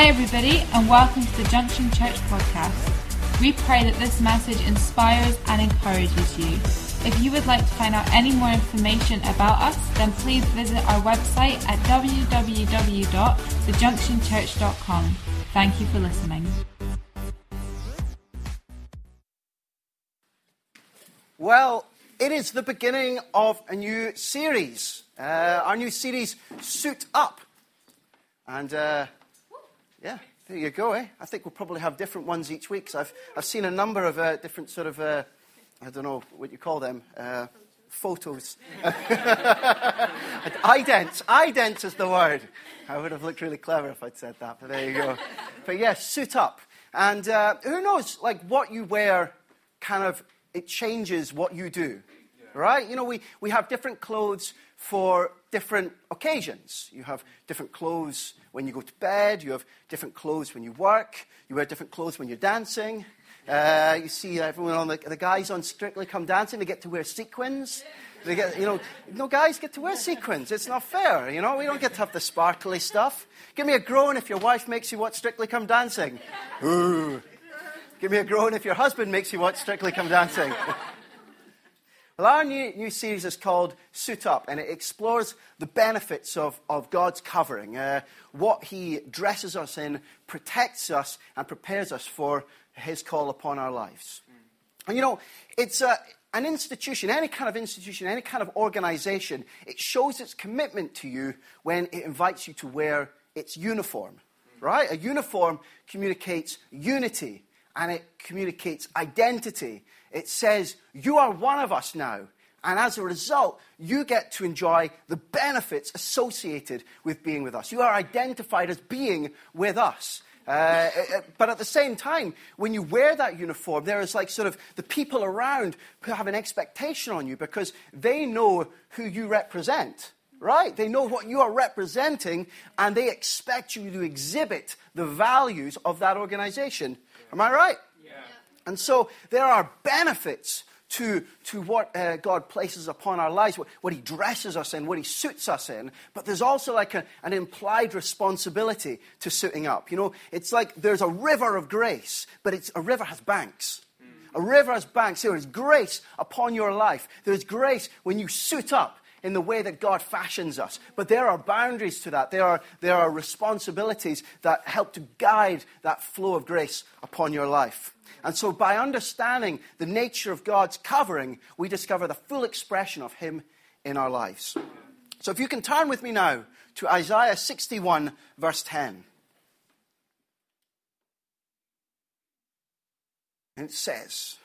Hi, everybody, and welcome to the Junction Church podcast. We pray that this message inspires and encourages you. If you would like to find out any more information about us, then please visit our website at www.thejunctionchurch.com. Thank you for listening. Well, it is the beginning of a new series. Uh, our new series, Suit Up. And uh, yeah, there you go, eh? I think we'll probably have different ones each week. So I've, I've seen a number of uh, different sort of, uh, I don't know what you call them, uh, photos. idents. Idents is the word. I would have looked really clever if I'd said that, but there you go. but yes, yeah, suit up. And uh, who knows, like what you wear kind of, it changes what you do right? You know, we, we have different clothes for different occasions. You have different clothes when you go to bed, you have different clothes when you work, you wear different clothes when you're dancing. Uh, you see everyone on the, the guys on Strictly Come Dancing, they get to wear sequins. They get, you know, no guys get to wear sequins. It's not fair, you know. We don't get to have the sparkly stuff. Give me a groan if your wife makes you watch Strictly Come Dancing. Ooh. Give me a groan if your husband makes you watch Strictly Come Dancing. Well, our new, new series is called Suit Up, and it explores the benefits of, of God's covering, uh, what He dresses us in, protects us, and prepares us for His call upon our lives. Mm. And you know, it's a, an institution, any kind of institution, any kind of organization, it shows its commitment to you when it invites you to wear its uniform, mm. right? A uniform communicates unity and it communicates identity it says, You are one of us now. And as a result, you get to enjoy the benefits associated with being with us. You are identified as being with us. Uh, uh, uh, but at the same time, when you wear that uniform, there is like sort of the people around who have an expectation on you because they know who you represent, right? They know what you are representing and they expect you to exhibit the values of that organization. Am I right? And so there are benefits to, to what uh, God places upon our lives, what, what, He dresses us in, what He suits us in. But there's also like a, an implied responsibility to suiting up. You know, it's like there's a river of grace, but it's, a river has banks. A river has banks. There is grace upon your life. There is grace when you suit up in the way that God fashions us. But there are boundaries to that. There are, there are responsibilities that help to guide that flow of grace upon your life. And so, by understanding the nature of God's covering, we discover the full expression of Him in our lives. So, if you can turn with me now to Isaiah 61, verse 10. And it says,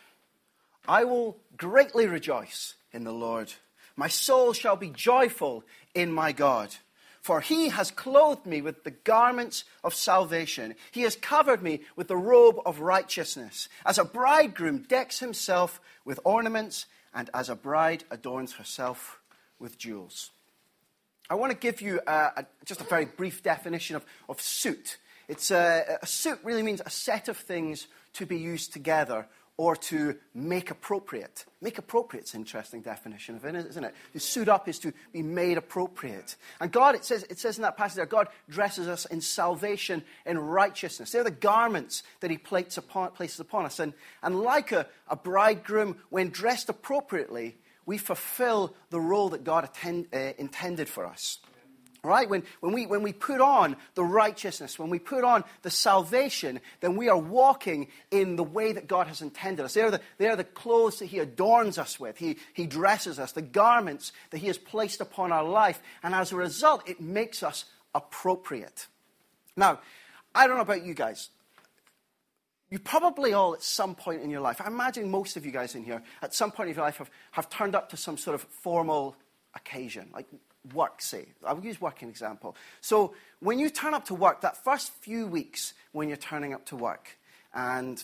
I will greatly rejoice in the Lord. My soul shall be joyful in my God. For he has clothed me with the garments of salvation. He has covered me with the robe of righteousness. As a bridegroom decks himself with ornaments, and as a bride adorns herself with jewels. I want to give you a, a, just a very brief definition of, of suit. It's a, a suit really means a set of things to be used together or to make appropriate. Make appropriate is an interesting definition of it, isn't it? To suit up is to be made appropriate. And God, it says, it says in that passage God dresses us in salvation and righteousness. They're the garments that He places upon, places upon us. And, and like a, a bridegroom, when dressed appropriately, we fulfill the role that God attend, uh, intended for us. Right? When, when, we, when we put on the righteousness, when we put on the salvation, then we are walking in the way that God has intended us. They are the, they are the clothes that He adorns us with, he, he dresses us, the garments that He has placed upon our life. And as a result, it makes us appropriate. Now, I don't know about you guys. You probably all, at some point in your life, I imagine most of you guys in here, at some point in your life, have, have turned up to some sort of formal occasion. Like work, say. I'll use work an example. So when you turn up to work, that first few weeks when you're turning up to work, and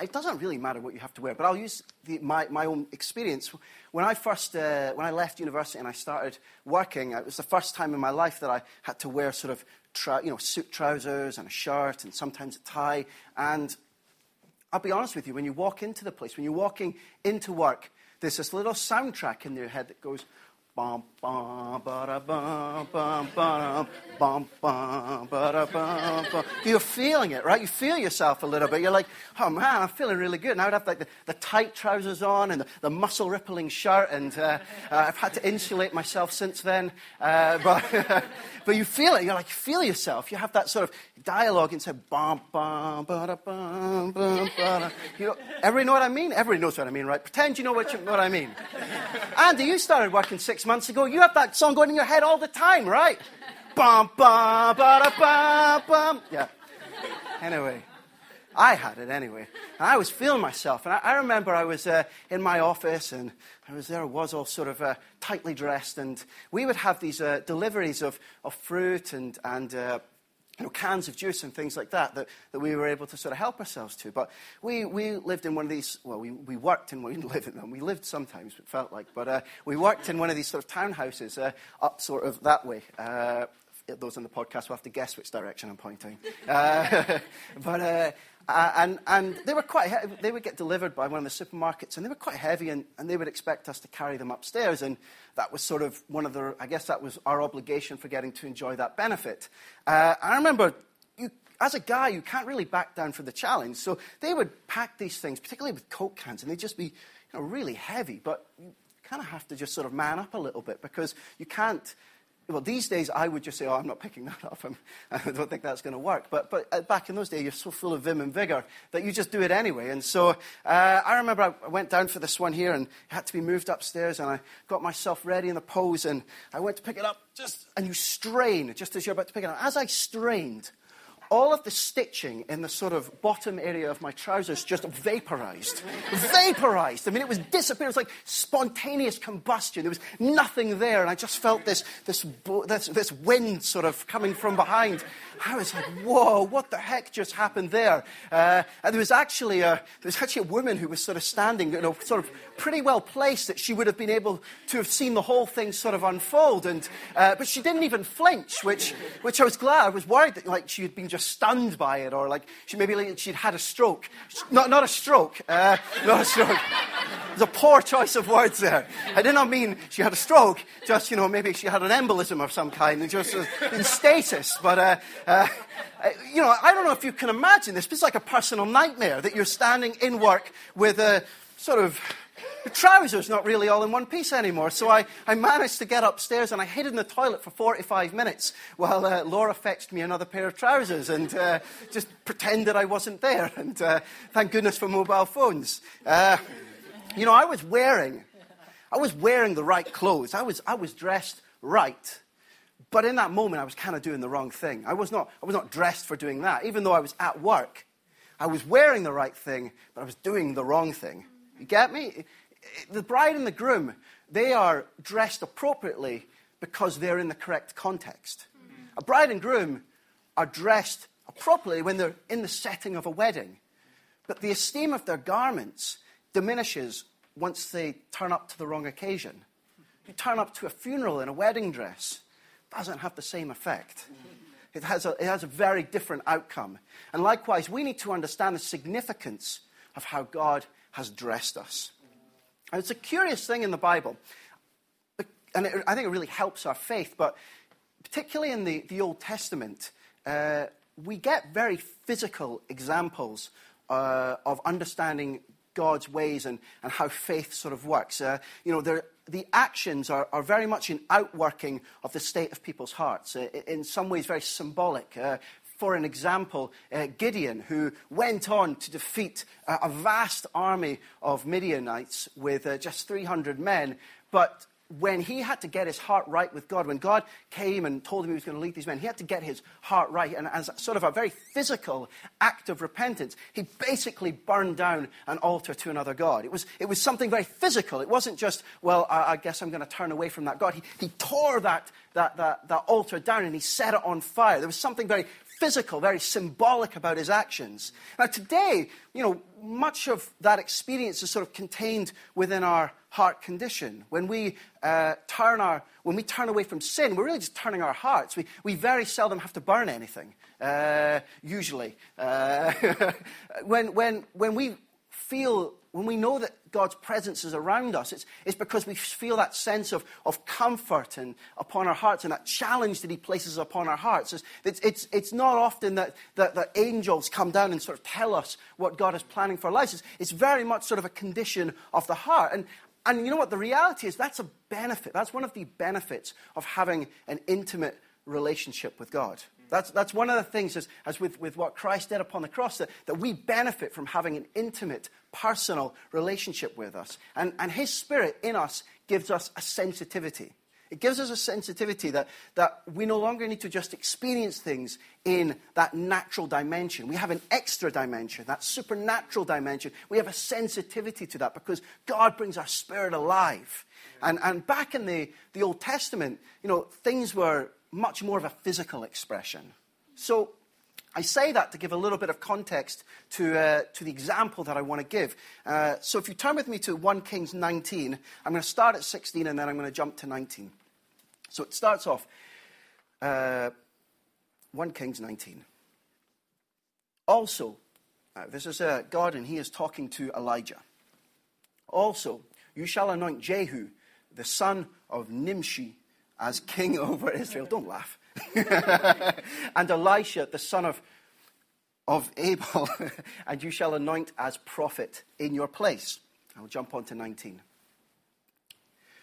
it doesn't really matter what you have to wear, but I'll use the, my, my own experience. When I first, uh, when I left university and I started working, it was the first time in my life that I had to wear sort of, you know, suit trousers and a shirt and sometimes a tie. And I'll be honest with you, when you walk into the place, when you're walking into work, there's this little soundtrack in your head that goes, Bum, You're feeling it, right? You feel yourself a little bit. You're like, oh man, I'm feeling really good. And I would have like the, the tight trousers on and the, the muscle rippling shirt, and uh, uh, I've had to insulate myself since then. Uh, but, but you feel it. You're like, you feel yourself. You have that sort of dialogue inside, bum, bum, ba bum, bum, ba You know, everybody know what I mean? Everybody knows what I mean, right? Pretend you know what, you, what I mean. Andy, you started working six months ago. You have that song going in your head all the time, right? Bum, bum, ba bum, bum. Yeah. Anyway. I had it anyway. And I was feeling myself. And I, I remember I was uh, in my office and I was there, I was all sort of uh, tightly dressed. And we would have these uh, deliveries of, of fruit and, and uh, you know, cans of juice and things like that, that that we were able to sort of help ourselves to. But we, we lived in one of these, well, we, we worked in, we didn't live in them, we lived sometimes, it felt like, but uh, we worked in one of these sort of townhouses uh, up sort of that way. Uh, those on the podcast will have to guess which direction I'm pointing. Uh, but uh, and, and they were quite he- they would get delivered by one of the supermarkets and they were quite heavy and, and they would expect us to carry them upstairs and that was sort of one of the i guess that was our obligation for getting to enjoy that benefit uh, i remember you, as a guy you can't really back down for the challenge so they would pack these things particularly with coke cans and they'd just be you know, really heavy but you kind of have to just sort of man up a little bit because you can't well, these days I would just say, oh, I'm not picking that up. I'm, I do not think that's going to work. But, but uh, back in those days, you're so full of vim and vigor that you just do it anyway. And so uh, I remember I went down for this one here and it had to be moved upstairs and I got myself ready in the pose and I went to pick it up just, and you strain just as you're about to pick it up. As I strained, all of the stitching in the sort of bottom area of my trousers just vaporized. vaporized. I mean, it was disappearing. It was like spontaneous combustion. There was nothing there. And I just felt this, this, this, this wind sort of coming from behind. I was like, whoa, what the heck just happened there? Uh, and there was actually a, there was actually a woman who was sort of standing, you know, sort of pretty well placed that she would have been able to have seen the whole thing sort of unfold. And, uh, but she didn't even flinch, which, which I was glad. I was worried that like she had been just stunned by it or like she maybe like, she'd had a stroke. Not, not a stroke, uh, not a stroke. There's a poor choice of words there. I did not mean she had a stroke, just, you know, maybe she had an embolism of some kind, just in status. But, uh, uh, you know, I don't know if you can imagine this, but it's like a personal nightmare that you're standing in work with a sort of trousers not really all in one piece anymore. So I, I managed to get upstairs and I hid in the toilet for 45 minutes while uh, Laura fetched me another pair of trousers and uh, just pretended I wasn't there. And uh, thank goodness for mobile phones. Uh, you know, I was wearing, I was wearing the right clothes. I was, I was dressed right. But in that moment, I was kind of doing the wrong thing. I was, not, I was not dressed for doing that. Even though I was at work, I was wearing the right thing, but I was doing the wrong thing. You get me? The bride and the groom, they are dressed appropriately because they're in the correct context. Mm-hmm. A bride and groom are dressed appropriately when they're in the setting of a wedding. But the esteem of their garments diminishes once they turn up to the wrong occasion. You turn up to a funeral in a wedding dress, doesn't have the same effect. It has, a, it has a very different outcome. And likewise, we need to understand the significance of how God has dressed us. And it's a curious thing in the Bible, and it, I think it really helps our faith, but particularly in the, the Old Testament, uh, we get very physical examples uh, of understanding God's ways and, and how faith sort of works. Uh, you know, the actions are, are very much an outworking of the state of people's hearts, uh, in some ways very symbolic. Uh, for an example, uh, Gideon, who went on to defeat a vast army of Midianites with uh, just 300 men, but when he had to get his heart right with God, when God came and told him he was going to lead these men, he had to get his heart right. And as sort of a very physical act of repentance, he basically burned down an altar to another God. It was, it was something very physical. It wasn't just, well, I, I guess I'm going to turn away from that God. He, he tore that, that, that, that altar down and he set it on fire. There was something very physical, very symbolic about his actions. Now, today, you know, much of that experience is sort of contained within our heart condition. When we, uh, turn, our, when we turn away from sin, we're really just turning our hearts. We, we very seldom have to burn anything, uh, usually. Uh, when, when, when we feel when we know that God's presence is around us, it's, it's because we feel that sense of, of comfort and upon our hearts and that challenge that He places upon our hearts. It's, it's, it's, it's not often that, that, that, angels come down and sort of tell us what God is planning for our lives. It's, it's very much sort of a condition of the heart. And, and you know what? The reality is that's a benefit. That's one of the benefits of having an intimate relationship with God. That's, that's one of the things, as, as with, with what Christ did upon the cross, that, that we benefit from having an intimate, personal relationship with us. And, and His Spirit in us gives us a sensitivity. It gives us a sensitivity that, that we no longer need to just experience things in that natural dimension. We have an extra dimension, that supernatural dimension. We have a sensitivity to that because God brings our spirit alive. And, and back in the, the Old Testament, you know, things were much more of a physical expression. So I say that to give a little bit of context to, uh, to the example that I want to give. Uh, so if you turn with me to 1 Kings 19, I'm going to start at 16 and then I'm going to jump to 19. So it starts off uh, 1 Kings 19. Also, uh, this is uh, God and he is talking to Elijah. Also, you shall anoint Jehu, the son of Nimshi, as king over Israel. Don't laugh. and Elisha, the son of, of Abel, and you shall anoint as prophet in your place. I'll jump on to 19.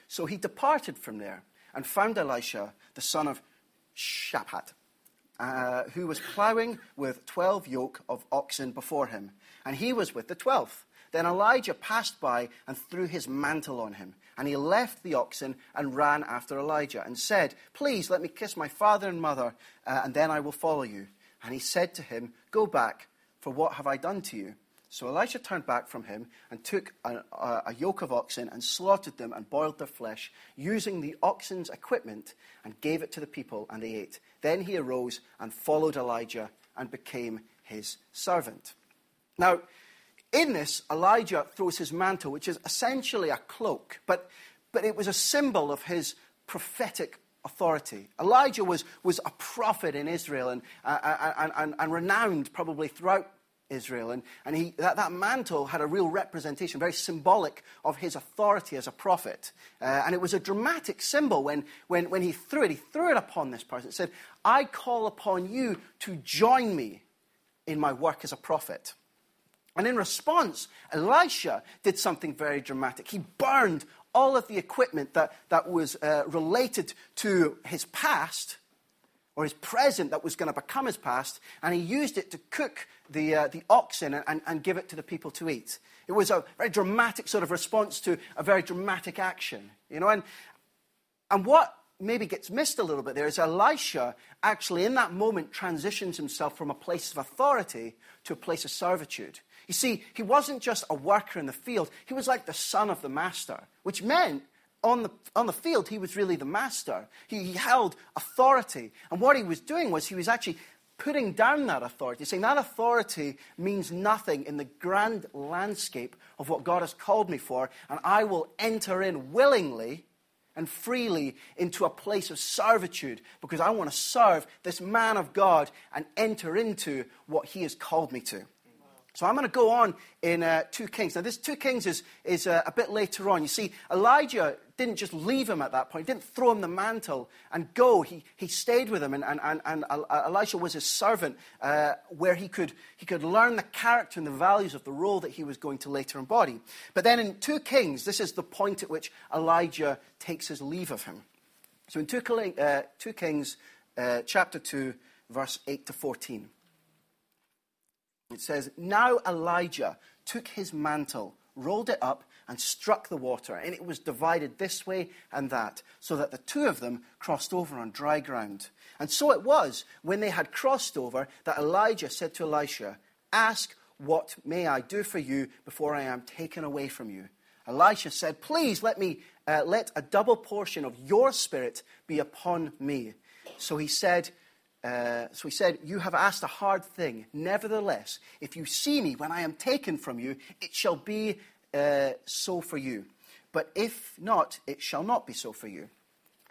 So he departed from there and found Elisha, the son of Shaphat, uh, who was plowing with twelve yoke of oxen before him, and he was with the twelfth. Then Elijah passed by and threw his mantle on him. And he left the oxen and ran after Elijah and said, Please let me kiss my father and mother, uh, and then I will follow you. And he said to him, Go back, for what have I done to you? So Elisha turned back from him and took a, a, a, yoke of oxen and slaughtered them and boiled their flesh, using the oxen's equipment, and gave it to the people, and they ate. Then he arose and followed Elijah and became his servant. Now, in this, Elijah throws his mantle, which is essentially a cloak, but, but it was a symbol of his prophetic authority. Elijah was, was a prophet in Israel and, uh, uh and, and, and renowned probably throughout Israel. And, and he, that, that mantle had a real representation, very symbolic of his authority as a prophet. Uh, and it was a dramatic symbol when, when, when he threw it. He threw it upon this person. It said, I call upon you to join me in my work as a prophet. And in response, Elisha did something very dramatic. He burned all of the equipment that, that was uh, related to his past or his present that was going to become his past, and he used it to cook the, uh, the oxen and, and, and give it to the people to eat. It was a very dramatic sort of response to a very dramatic action, you know. And, and what maybe gets missed a little bit there is Elisha actually, in that moment, transitions himself from a place of authority to a place of servitude. You see, he wasn't just a worker in the field, he was like the son of the master, which meant on the, on the field, he was really the master. He, he held authority. And what he was doing was he was actually putting down that authority, saying that authority means nothing in the grand landscape of what God has called me for, and I will enter in willingly and freely into a place of servitude because I want to serve this man of God and enter into what he has called me to. So I'm going to go on in uh, 2 Kings. Now, this 2 Kings is, is uh, a bit later on. You see, Elijah didn't just leave him at that point, he didn't throw him the mantle and go. He, he stayed with him, and, and, and, and Elisha was his servant, uh, where he could, he could learn the character and the values of the role that he was going to later embody. But then in 2 Kings, this is the point at which Elijah takes his leave of him. So in 2, uh, 2 Kings, uh, chapter 2, verse 8 to 14. It says, Now Elijah took his mantle, rolled it up, and struck the water, and it was divided this way and that, so that the two of them crossed over on dry ground. And so it was, when they had crossed over, that Elijah said to Elisha, Ask, what may I do for you before I am taken away from you? Elisha said, Please let me uh, let a double portion of your spirit be upon me. So he said, uh, so he said, You have asked a hard thing. Nevertheless, if you see me when I am taken from you, it shall be uh, so for you. But if not, it shall not be so for you.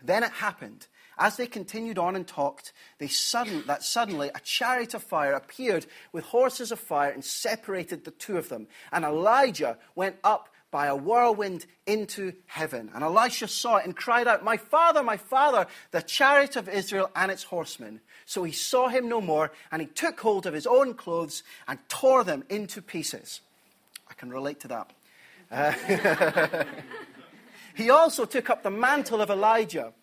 Then it happened, as they continued on and talked, they sudden, that suddenly a chariot of fire appeared with horses of fire and separated the two of them. And Elijah went up by a whirlwind into heaven. And Elisha saw it and cried out, My father, my father, the chariot of Israel and its horsemen. So he saw him no more, and he took hold of his own clothes and tore them into pieces. I can relate to that. Uh, he also took up the mantle of Elijah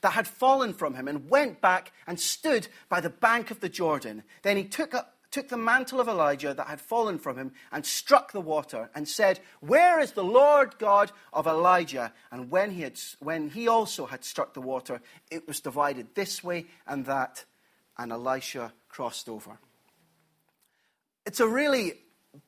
that had fallen from him and went back and stood by the bank of the Jordan. Then he took up took the mantle of Elijah that had fallen from him and struck the water and said, Where is the Lord God of Elijah? And when he, had, when he also had struck the water, it was divided this way and that, and Elisha crossed over. It's a really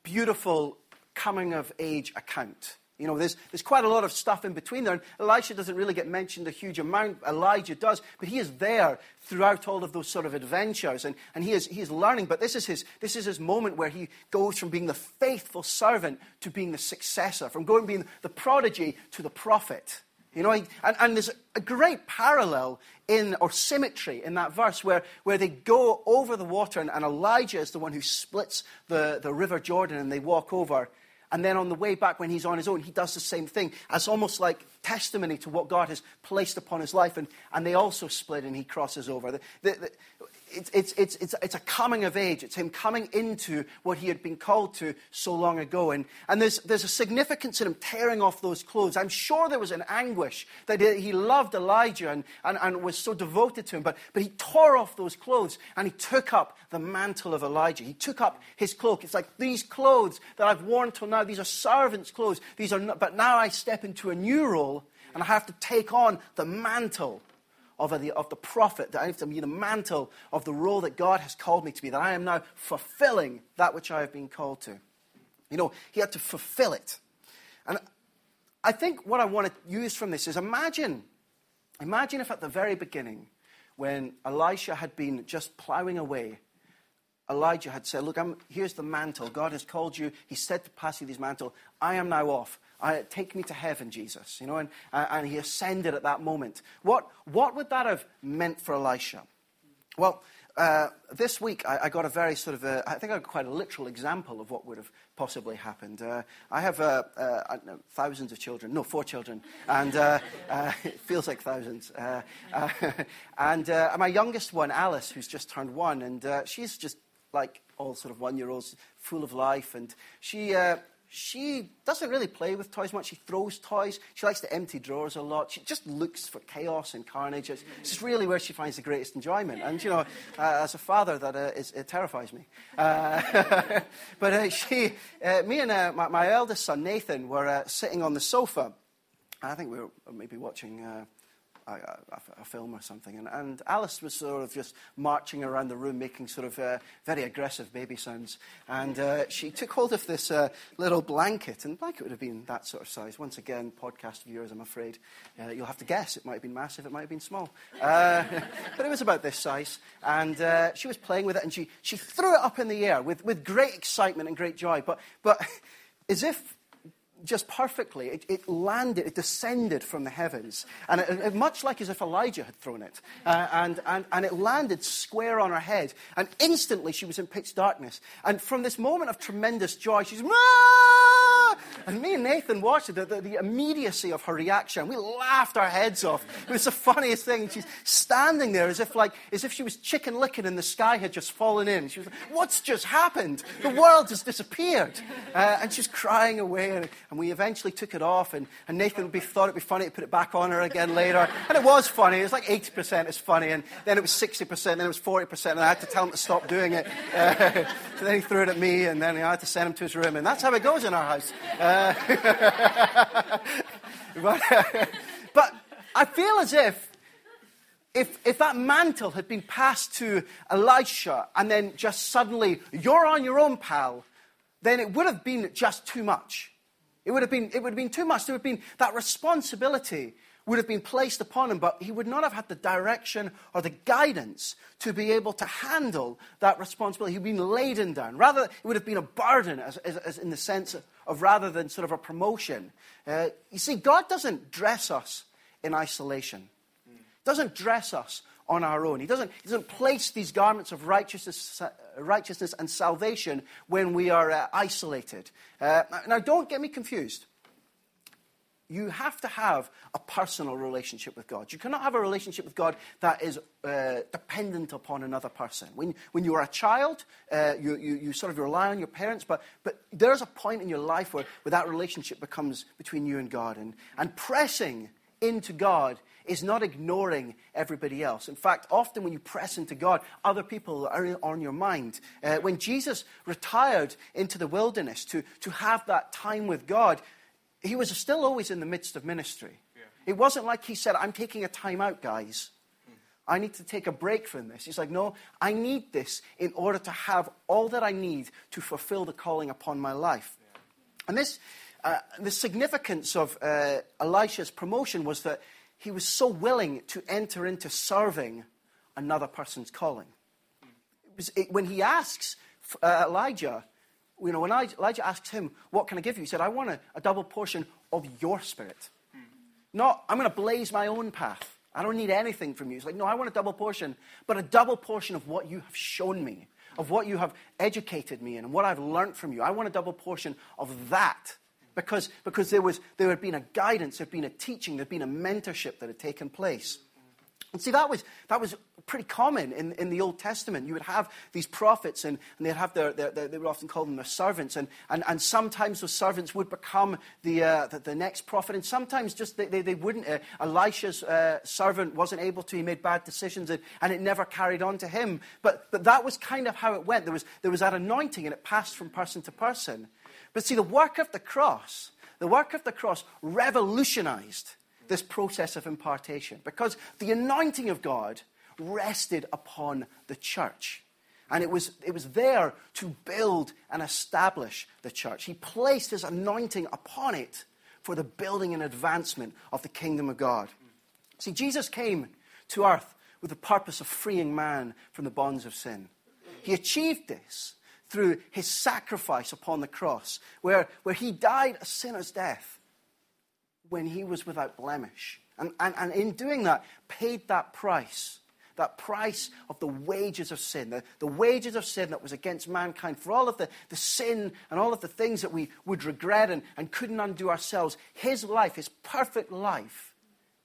beautiful coming of age account. You know, there's, there's quite a lot of stuff in between there. And Elisha doesn't really get mentioned a huge amount. Elijah does, but he is there throughout all of those sort of adventures. And, and he, is, he is learning. But this is, his, this is his moment where he goes from being the faithful servant to being the successor, from going being the prodigy to the prophet. You know, and, and there's a great parallel in, or symmetry in that verse where, where they go over the water and, and Elijah is the one who splits the, the river Jordan and they walk over. And then on the way back, when he's on his own, he does the same thing as almost like testimony to what God has placed upon his life. And, and they also split and he crosses over. The, the, the, it's, it's, it's, it's, it's a coming of age. It's him coming into what he had been called to so long ago. And, and there's, there's a significance in him tearing off those clothes. I'm sure there was an anguish that he loved Elijah and, and, and was so devoted to him. But, but he tore off those clothes and he took up the mantle of Elijah. He took up his cloak. It's like these clothes that I've worn till now, these are servants' clothes. These are not, but now I step into a new role and I have to take on the mantle of the, of the prophet, that I have to be the mantle of the role that God has called me to be, that I am now fulfilling that which I have been called to. You know, he had to fulfill it. And I think what I want to use from this is imagine, imagine if at the very beginning, when Elisha had been just plowing away, Elijah had said, Look, I'm, here's the mantle. God has called you. He said to pass you this mantle. I am now off. I, take me to heaven, Jesus. You know, and, uh, and he ascended at that moment. What, what would that have meant for Elisha? Well, uh, this week I, I, got a very sort of, a, I think I got quite a literal example of what would have possibly happened. Uh, I have uh, uh know, thousands of children, no, four children, and uh, uh, it feels like thousands. and my youngest one, Alice, who's just turned one, and she's just like all sort of one-year-olds, full of life, and she she doesn't really play with toys much. She throws toys. She likes to empty drawers a lot. She just looks for chaos and carnage. It's, just really where she finds the greatest enjoyment. And, you know, uh, as a father, that uh, is, it terrifies me. Uh, but uh, she, uh, me and uh, my, my, eldest son, Nathan, were sitting on the sofa. I think we were maybe watching a, a, a, film or something. And, and, Alice was sort of just marching around the room, making sort of uh, very aggressive baby sounds. And uh, she took hold of this uh, little blanket, and blanket would have been that sort of size. Once again, podcast viewers, I'm afraid, uh, you'll have to guess. It might have been massive, it might have been small. Uh, but it was about this size. And uh, she was playing with it, and she, she threw it up in the air with, with great excitement and great joy. But, but as if just perfectly. It, it, landed, it descended from the heavens. And it, it, much like as if Elijah had thrown it. Uh, and, and, and it landed square on her head. And instantly she was in pitch darkness. And from this moment of tremendous joy, she's, Aah! and me and Nathan watched the, the, the, immediacy of her reaction. We laughed our heads off. It was the funniest thing. She's standing there as if, like, as if she was Chicken Licken and the sky had just fallen in. She was like, What's just happened? The world has disappeared. Uh, and she's crying away. And, and we eventually took it off, and, and Nathan be, thought it'd be funny to put it back on her again later. And it was funny. It was like 80% is funny, and then it was 60%, then it was 40%, and I had to tell him to stop doing it. Uh, so then he threw it at me, and then I had to send him to his room, and that's how it goes in our house. Uh, but, but I feel as if if, if that mantle had been passed to Elisha and then just suddenly, you're on your own, pal, then it would have been just too much. It would have been, it would have been too much. There would have been that responsibility would have been placed upon him, but he would not have had the direction or the guidance to be able to handle that responsibility. He'd been laden down. Rather, it would have been a burden, as, as, as in the sense of rather than sort of a promotion. Uh, you see, God doesn't dress us in isolation doesn't dress us on our own. He doesn't, he doesn't place these garments of righteousness, righteousness and salvation when we are uh, isolated. Uh, now, don't get me confused. You have to have a personal relationship with God. You cannot have a relationship with God that is uh, dependent upon another person. When, when you are a child, uh, you, you, you, sort of rely on your parents, but, but there's a point in your life where, where that relationship becomes between you and God. And, and pressing into God is not ignoring everybody else. In fact, often when you press into God, other people are on your mind. Uh, when Jesus retired into the wilderness to, to have that time with God, he was still always in the midst of ministry. Yeah. It wasn't like he said, I'm taking a time out, guys. I need to take a break from this. He's like, no, I need this in order to have all that I need to fulfill the calling upon my life. Yeah. And this, uh, the significance of uh, Elisha's promotion was that he was so willing to enter into serving another person's calling. It was, it, when he asks uh, Elijah, you know, when Elijah asks him, What can I give you? He said, I want a, a double portion of your spirit. Mm. Not, I'm going to blaze my own path. I don't need anything from you. He's like, No, I want a double portion, but a double portion of what you have shown me, of what you have educated me in, and what I've learned from you. I want a double portion of that because, because there, was, there had been a guidance, there had been a teaching, there had been a mentorship that had taken place. And see, that was, that was pretty common in, in the Old Testament. You would have these prophets, and, and they'd have their, their, their, they would often call them their servants. And, and, and sometimes those servants would become the, uh, the, the, next prophet, and sometimes just they, they, they wouldn't. Uh, Elisha's uh, servant wasn't able to, he made bad decisions, and, and it never carried on to him. But, but that was kind of how it went. There was, there was that anointing, and it passed from person to person. But see, the work of the cross, the work of the cross revolutionized this process of impartation because the anointing of God rested upon the church. And it was, it was there to build and establish the church. He placed his anointing upon it for the building and advancement of the kingdom of God. See, Jesus came to earth with the purpose of freeing man from the bonds of sin. He achieved this through his sacrifice upon the cross, where, where he died a sinner's death when he was without blemish. And, and, and in doing that, paid that price, that price of the wages of sin, the, the wages of sin that was against mankind, for all of the, the sin and all of the things that we would regret and, and couldn't undo ourselves. His life, his perfect life,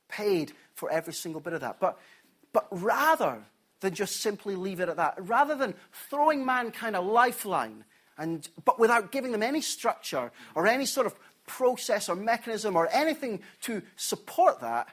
paid for every single bit of that. But, but rather than just simply leave it at that. Rather than throwing mankind a lifeline, and, but without giving them any structure or any sort of process or mechanism or anything to support that,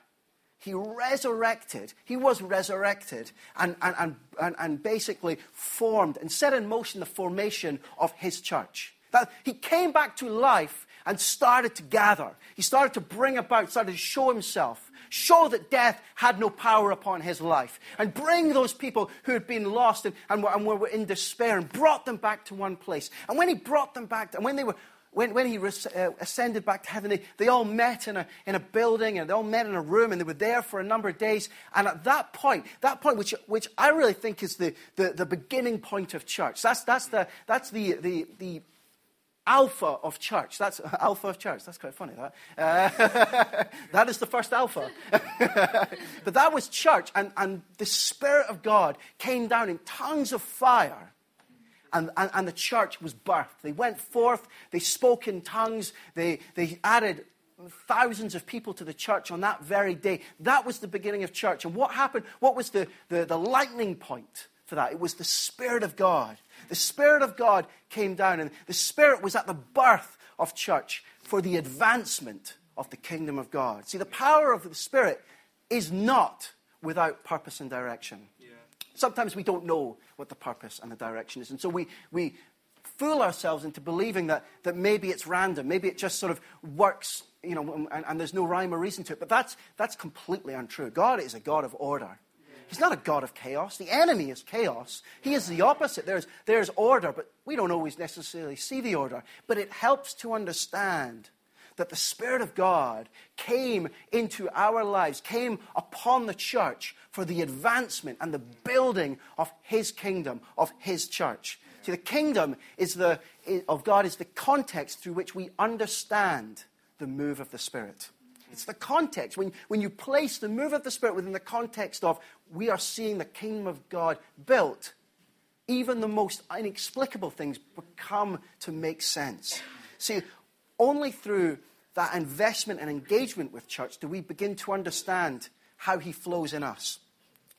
he resurrected. He was resurrected and, and, and, and, basically formed and set in motion the formation of his church. That he came back to life and started to gather. He started to bring about, started to show himself show that death had no power upon his life, and bring those people who had been lost and, and, were, and were in despair and brought them back to one place. And when he brought them back, and when they were when, when he res, uh, ascended back to heaven, they, they all met in a, in a building and they all met in a room and they were there for a number of days. And at that point, that point, which, which I really think is the, the, the beginning point of church, that's, that's, the, that's the, the, the alpha of church. That's alpha of church. That's quite funny, that. Uh, that is the first alpha. but that was church, and, and the Spirit of God came down in tongues of fire. And, and, and the church was birthed. They went forth, they spoke in tongues, they, they added thousands of people to the church on that very day. That was the beginning of church. And what happened? What was the, the, the lightning point for that? It was the Spirit of God the Spirit of God came down, and the Spirit was at the birth of church for the advancement of the kingdom of God. See, the power of the Spirit is not without purpose and direction. Sometimes we don't know what the purpose and the direction is, and so we, we fool ourselves into believing that, that maybe it's random, maybe it just sort of works, you know, and, and there's no rhyme or reason to it. But that's, that's completely untrue. God is a God of order. He's not a God of chaos. The enemy is chaos. He is the opposite. There's, there's order, but we don't always necessarily see the order. But it helps to understand that the Spirit of God came into our lives, came upon the church for the advancement and the building of His kingdom, of His church. See, the kingdom is the, of God is the context through which we understand the move of the Spirit. It's the context. When, when you place the move of the Spirit within the context of we are seeing the kingdom of God built, even the most inexplicable things become to make sense. See, only through that investment and engagement with church do we begin to understand how he flows in us.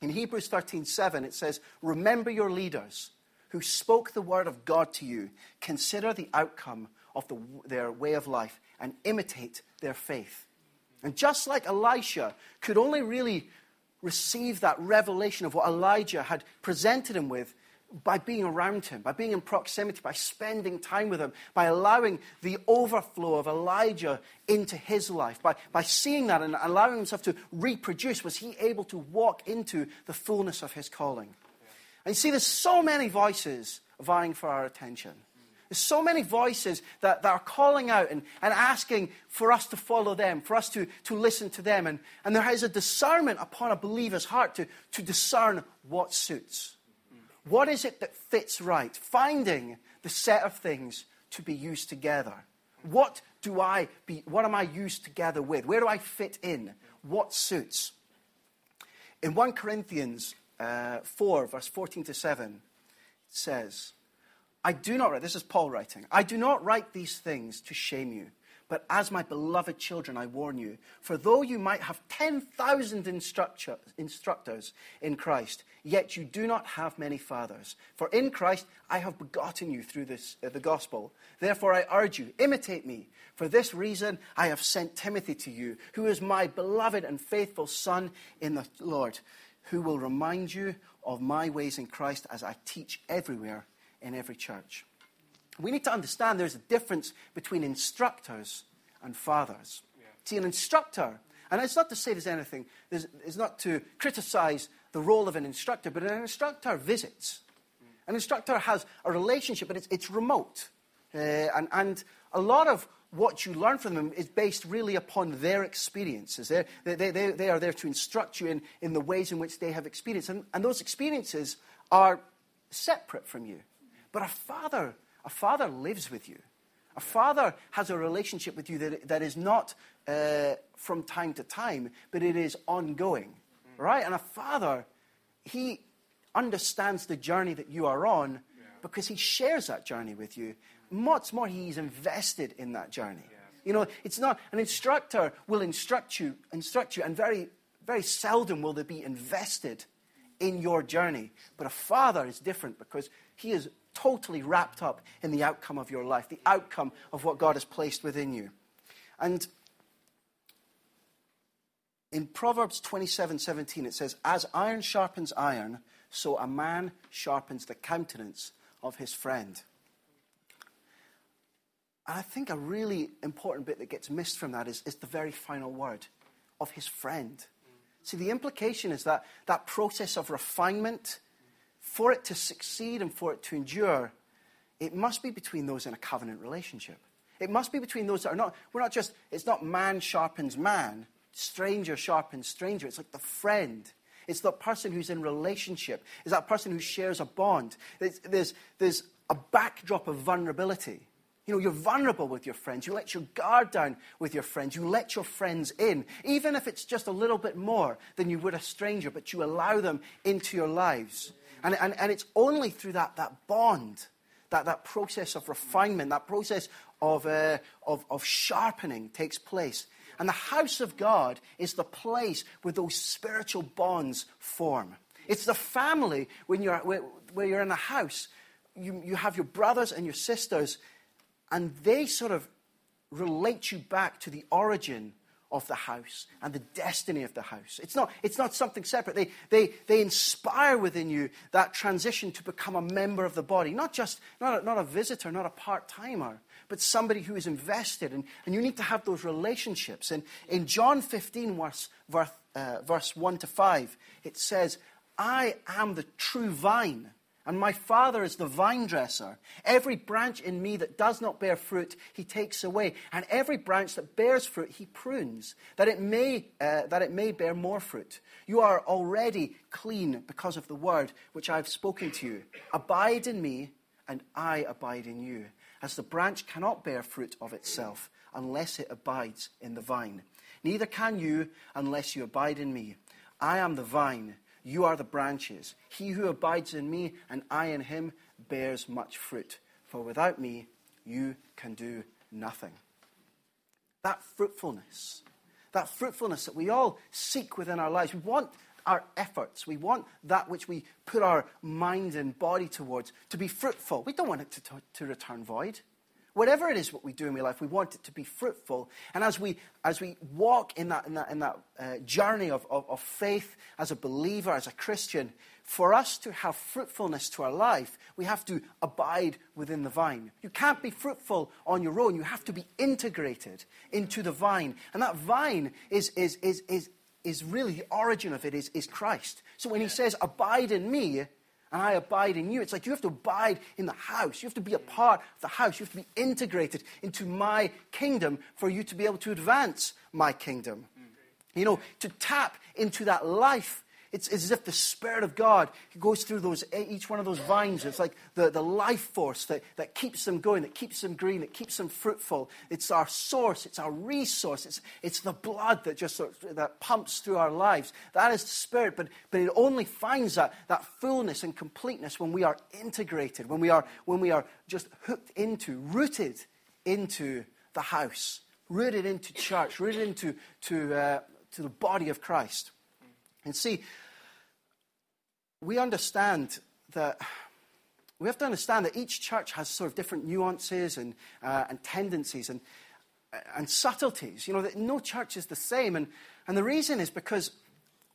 In Hebrews 13:7 it says, "Remember your leaders who spoke the word of God to you. Consider the outcome of the, their way of life and imitate their faith." And just like Elisha could only really receive that revelation of what Elijah had presented him with by being around him, by being in proximity, by spending time with him, by allowing the overflow of Elijah into his life, by, by seeing that and allowing himself to reproduce, was he able to walk into the fullness of his calling. Yeah. And you see, there's so many voices vying for our attention. There's so many voices that, that are calling out and, and asking for us to follow them, for us to, to listen to them. And, and there is a discernment upon a believer's heart to, to discern what suits. What is it that fits right? Finding the set of things to be used together. What do I be, what am I used together with? Where do I fit in? What suits? In 1 Corinthians uh, 4, verse 14 to 7, it says, I do not write, this is Paul writing, I do not write these things to shame you, but as my beloved children, I warn you. For though you might have 10,000 instructor, instructors in Christ, yet you do not have many fathers. For in Christ I have begotten you through this, uh, the gospel. Therefore I urge you, imitate me. For this reason I have sent Timothy to you, who is my beloved and faithful son in the Lord, who will remind you of my ways in Christ as I teach everywhere in every church. We need to understand there's a difference between instructors and fathers. Yeah. See, an instructor, and it's not to say there's anything, there's, it's not to criticize the role of an instructor, but an instructor visits. Mm. An instructor has a relationship, but it's, it's remote. Uh, and, and a lot of what you learn from them is based really upon their experiences. They're, they, they, they are there to instruct you in, in the ways in which they have experienced. And, and those experiences are separate from you. But a father, a father lives with you. A father has a relationship with you that, that is not uh, from time to time, but it is ongoing. Right? And a father, he understands the journey that you are on yeah. because he shares that journey with you. Much more, he's invested in that journey. Yeah. You know, it's not an instructor will instruct you, instruct you, and very, very seldom will they be invested in your journey. But a father is different because he is totally wrapped up in the outcome of your life, the outcome of what God has placed within you. And in Proverbs 27 17, it says, As iron sharpens iron, so a man sharpens the countenance of his friend. And I think a really important bit that gets missed from that is, is the very final word of his friend. See, the implication is that that process of refinement, for it to succeed and for it to endure, it must be between those in a covenant relationship. It must be between those that are not, we're not just, it's not man sharpens man, stranger sharpens stranger. It's like the friend. It's the person who's in relationship. It's that person who shares a bond. There's, there's, there's a backdrop of vulnerability. You know, you're vulnerable with your friends. You let your guard down with your friends. You let your friends in, even if it's just a little bit more than you would a stranger, but you allow them into your lives. And, and, and it's only through that, that bond, that, that process of refinement, that process of, uh, of, of sharpening takes place and the house of God is the place where those spiritual bonds form. It's the family when you're, where, where you're in a house. You, you have your brothers and your sisters, and they sort of relate you back to the origin of the house and the destiny of the house. It's not, it's not something separate. They, they, they inspire within you that transition to become a member of the body, not just not a, not a visitor, not a part timer, but somebody who is invested. And, and you need to have those relationships. And in John 15, verse, verse, uh, verse 1 to 5, it says, I am the true vine. And my Father is the vine dresser. Every branch in me that does not bear fruit, he takes away. And every branch that bears fruit, he prunes, that it may, uh, that it may bear more fruit. You are already clean because of the word which I have spoken to you. Abide in me, and I abide in you as the branch cannot bear fruit of itself unless it abides in the vine. Neither can you unless you abide in me. I am the vine, you are the branches. He who abides in me and I in him bears much fruit. For without me, you can do nothing. That fruitfulness, that fruitfulness that we all seek within our lives, we want our efforts, we want that which we put our mind and body towards to be fruitful. We don't want it to, to, to return void. Whatever it is what we do in our life, we want it to be fruitful. And as we, as we walk in that, in that, in that uh, journey of, of, of faith as a believer, as a Christian, for us to have fruitfulness to our life, we have to abide within the vine. You can't be fruitful on your own. You have to be integrated into the vine. And that vine is, is, is, is, is really the origin of it is, is Christ. So when he says, Abide in me, and I abide in you. It's like you have to abide in the house. You have to be a part of the house. You have to be integrated into my kingdom for you to be able to advance my kingdom. You know, to tap into that life it's, it's as if the Spirit of God goes through those, each one of those vines. It's like the, the life force that, that keeps them going, that keeps them green, that keeps them fruitful. It's our source, it's our resource, it's, it's the blood that just that pumps through our lives. That is the Spirit, but, but it only finds that, that fullness and completeness when we are integrated, when we are, when we are just hooked into, rooted into the house, rooted into church, rooted into to, uh, to the body of Christ. And see, we understand that we have to understand that each church has sort of different nuances and, uh, and tendencies and, and subtleties. You know, that no church is the same. And, and the reason is because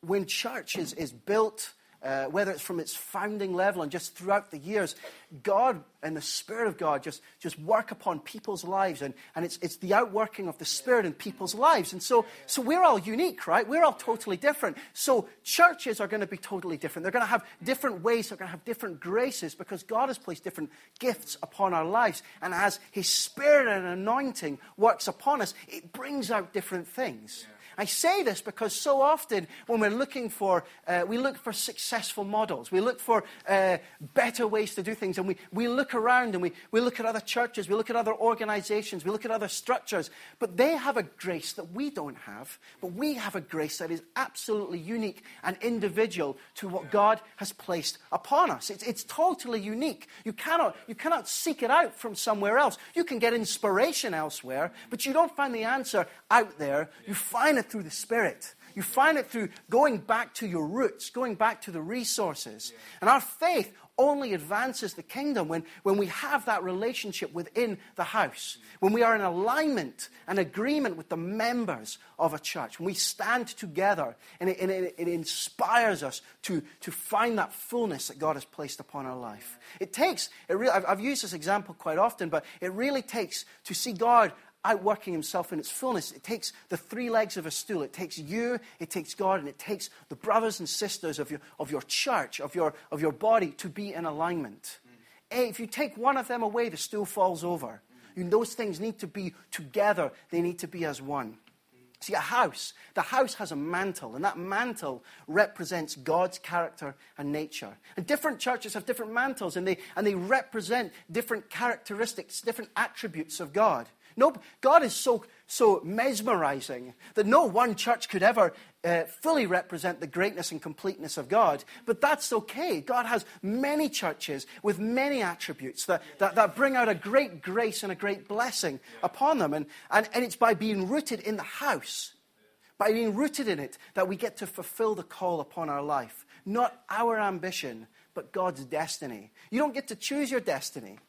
when church is, is built uh, whether it's from its founding level and just throughout the years, God and the Spirit of God just, just work upon people's lives. And, and it's, it's the outworking of the Spirit in people's lives. And so, so we're all unique, right? We're all totally different. So churches are going to be totally different. They're going to have different ways, they're going to have different graces because God has placed different gifts upon our lives. And as His Spirit and anointing works upon us, it brings out different things. I say this because so often when we're looking for, uh, we look for successful models. We look for uh, better ways to do things. And we, we look around and we, we look at other churches, we look at other organizations, we look at other structures. But they have a grace that we don't have. But we have a grace that is absolutely unique and individual to what God has placed upon us. It's, it's totally unique. You cannot, you cannot seek it out from somewhere else. You can get inspiration elsewhere, but you don't find the answer out there. You find it it through the Spirit. You find it through going back to your roots, going back to the resources. Yeah. And our faith only advances the kingdom when, when we have that relationship within the house, mm. when we are in alignment and agreement with the members of a church, when we stand together and it, and it, it inspires us to, to find that fullness that God has placed upon our life. It takes, it really, I've, I've used this example quite often, but it really takes to see God outworking himself in its fullness. It takes the three legs of a stool. It takes you, it takes God, and it takes the brothers and sisters of your, of your church, of your, of your body to be in alignment. Mm. If you take one of them away, the stool falls over. Mm. those things need to be together, they need to be as one. See, a house, the house has a mantle, and that mantle represents God's character and nature. And different churches have different mantles, and they, and they represent different characteristics, different attributes of God. No, God is so, so mesmerizing that no one church could ever uh, fully represent the greatness and completeness of God. But that's okay. God has many churches with many attributes that, that, that bring out a great grace and a great blessing upon them. And, and, and it's by being rooted in the house, by being rooted in it, that we get to fulfill the call upon our life. Not our ambition, but God's destiny. You don't get to choose your destiny.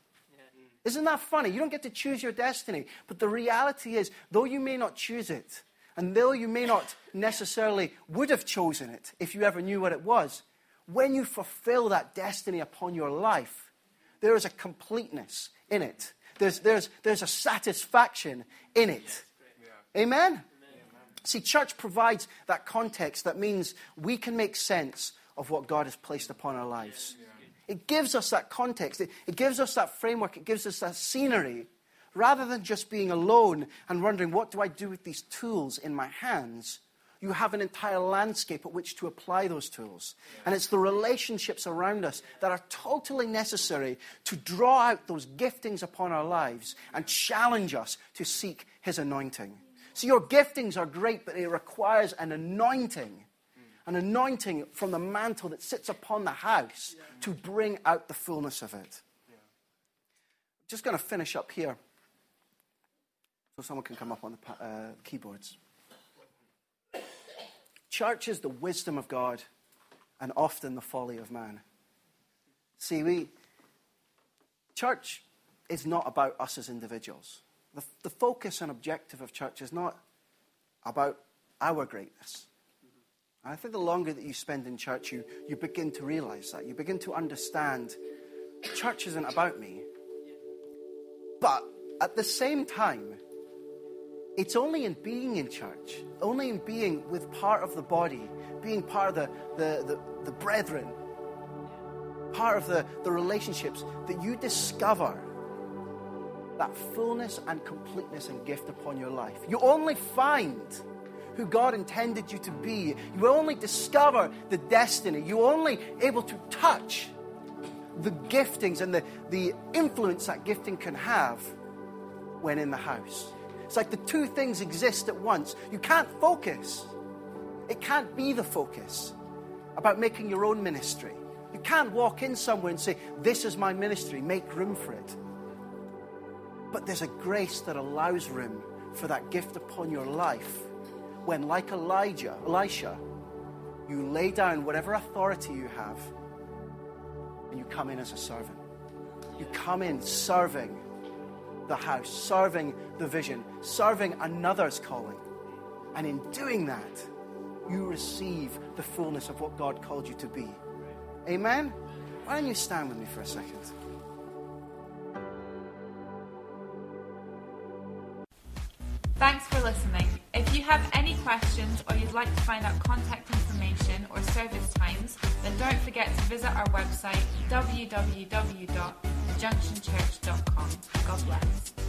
Isn't that funny? You don't get to choose your destiny. But the reality is, though you may not choose it, and though you may not necessarily would have chosen it if you ever knew what it was, when you fulfill that destiny upon your life, there is a completeness in it. There's, there's, there's a satisfaction in it. Amen? See, church provides that context that means we can make sense of what God has placed upon our lives. It gives us that context, it, it gives us that framework, it gives us that scenery. Rather than just being alone and wondering, what do I do with these tools in my hands? You have an entire landscape at which to apply those tools. And it's the relationships around us that are totally necessary to draw out those giftings upon our lives and challenge us to seek His anointing. So your giftings are great, but it requires an anointing, an anointing from the mantle that sits upon the house to bring out the fullness of it. Just going to finish up here so someone can come up on the uh, keyboards. Church is the wisdom of God and often the folly of man. See, we, church is not about us as individuals. The, the focus and objective of church is not about our greatness. I think the longer that you spend in church, you, you begin to realize that. You begin to understand church isn't about me. But at the same time, it's only in being in church, only in being with part of the body, being part of the, the, the, the brethren, part of the, the relationships, that you discover that fullness and completeness and gift upon your life. You only find who God intended you to be. You only discover the destiny. You're only able to touch the giftings and the, the influence that gifting can have when in the house. It's like the two things exist at once. You can't focus, it can't be the focus about making your own ministry. You can't walk in somewhere and say, This is my ministry, make room for it. But there's a grace that allows room for that gift upon your life when, like Elijah, Elisha, you lay down whatever authority you have and you come in as a servant. You come in serving the house, serving the vision, serving another's calling. And in doing that, you receive the fullness of what God called you to be. Amen? Why don't you stand with me for a second? Questions or you'd like to find out contact information or service times, then don't forget to visit our website www.junctionchurch.com. God bless.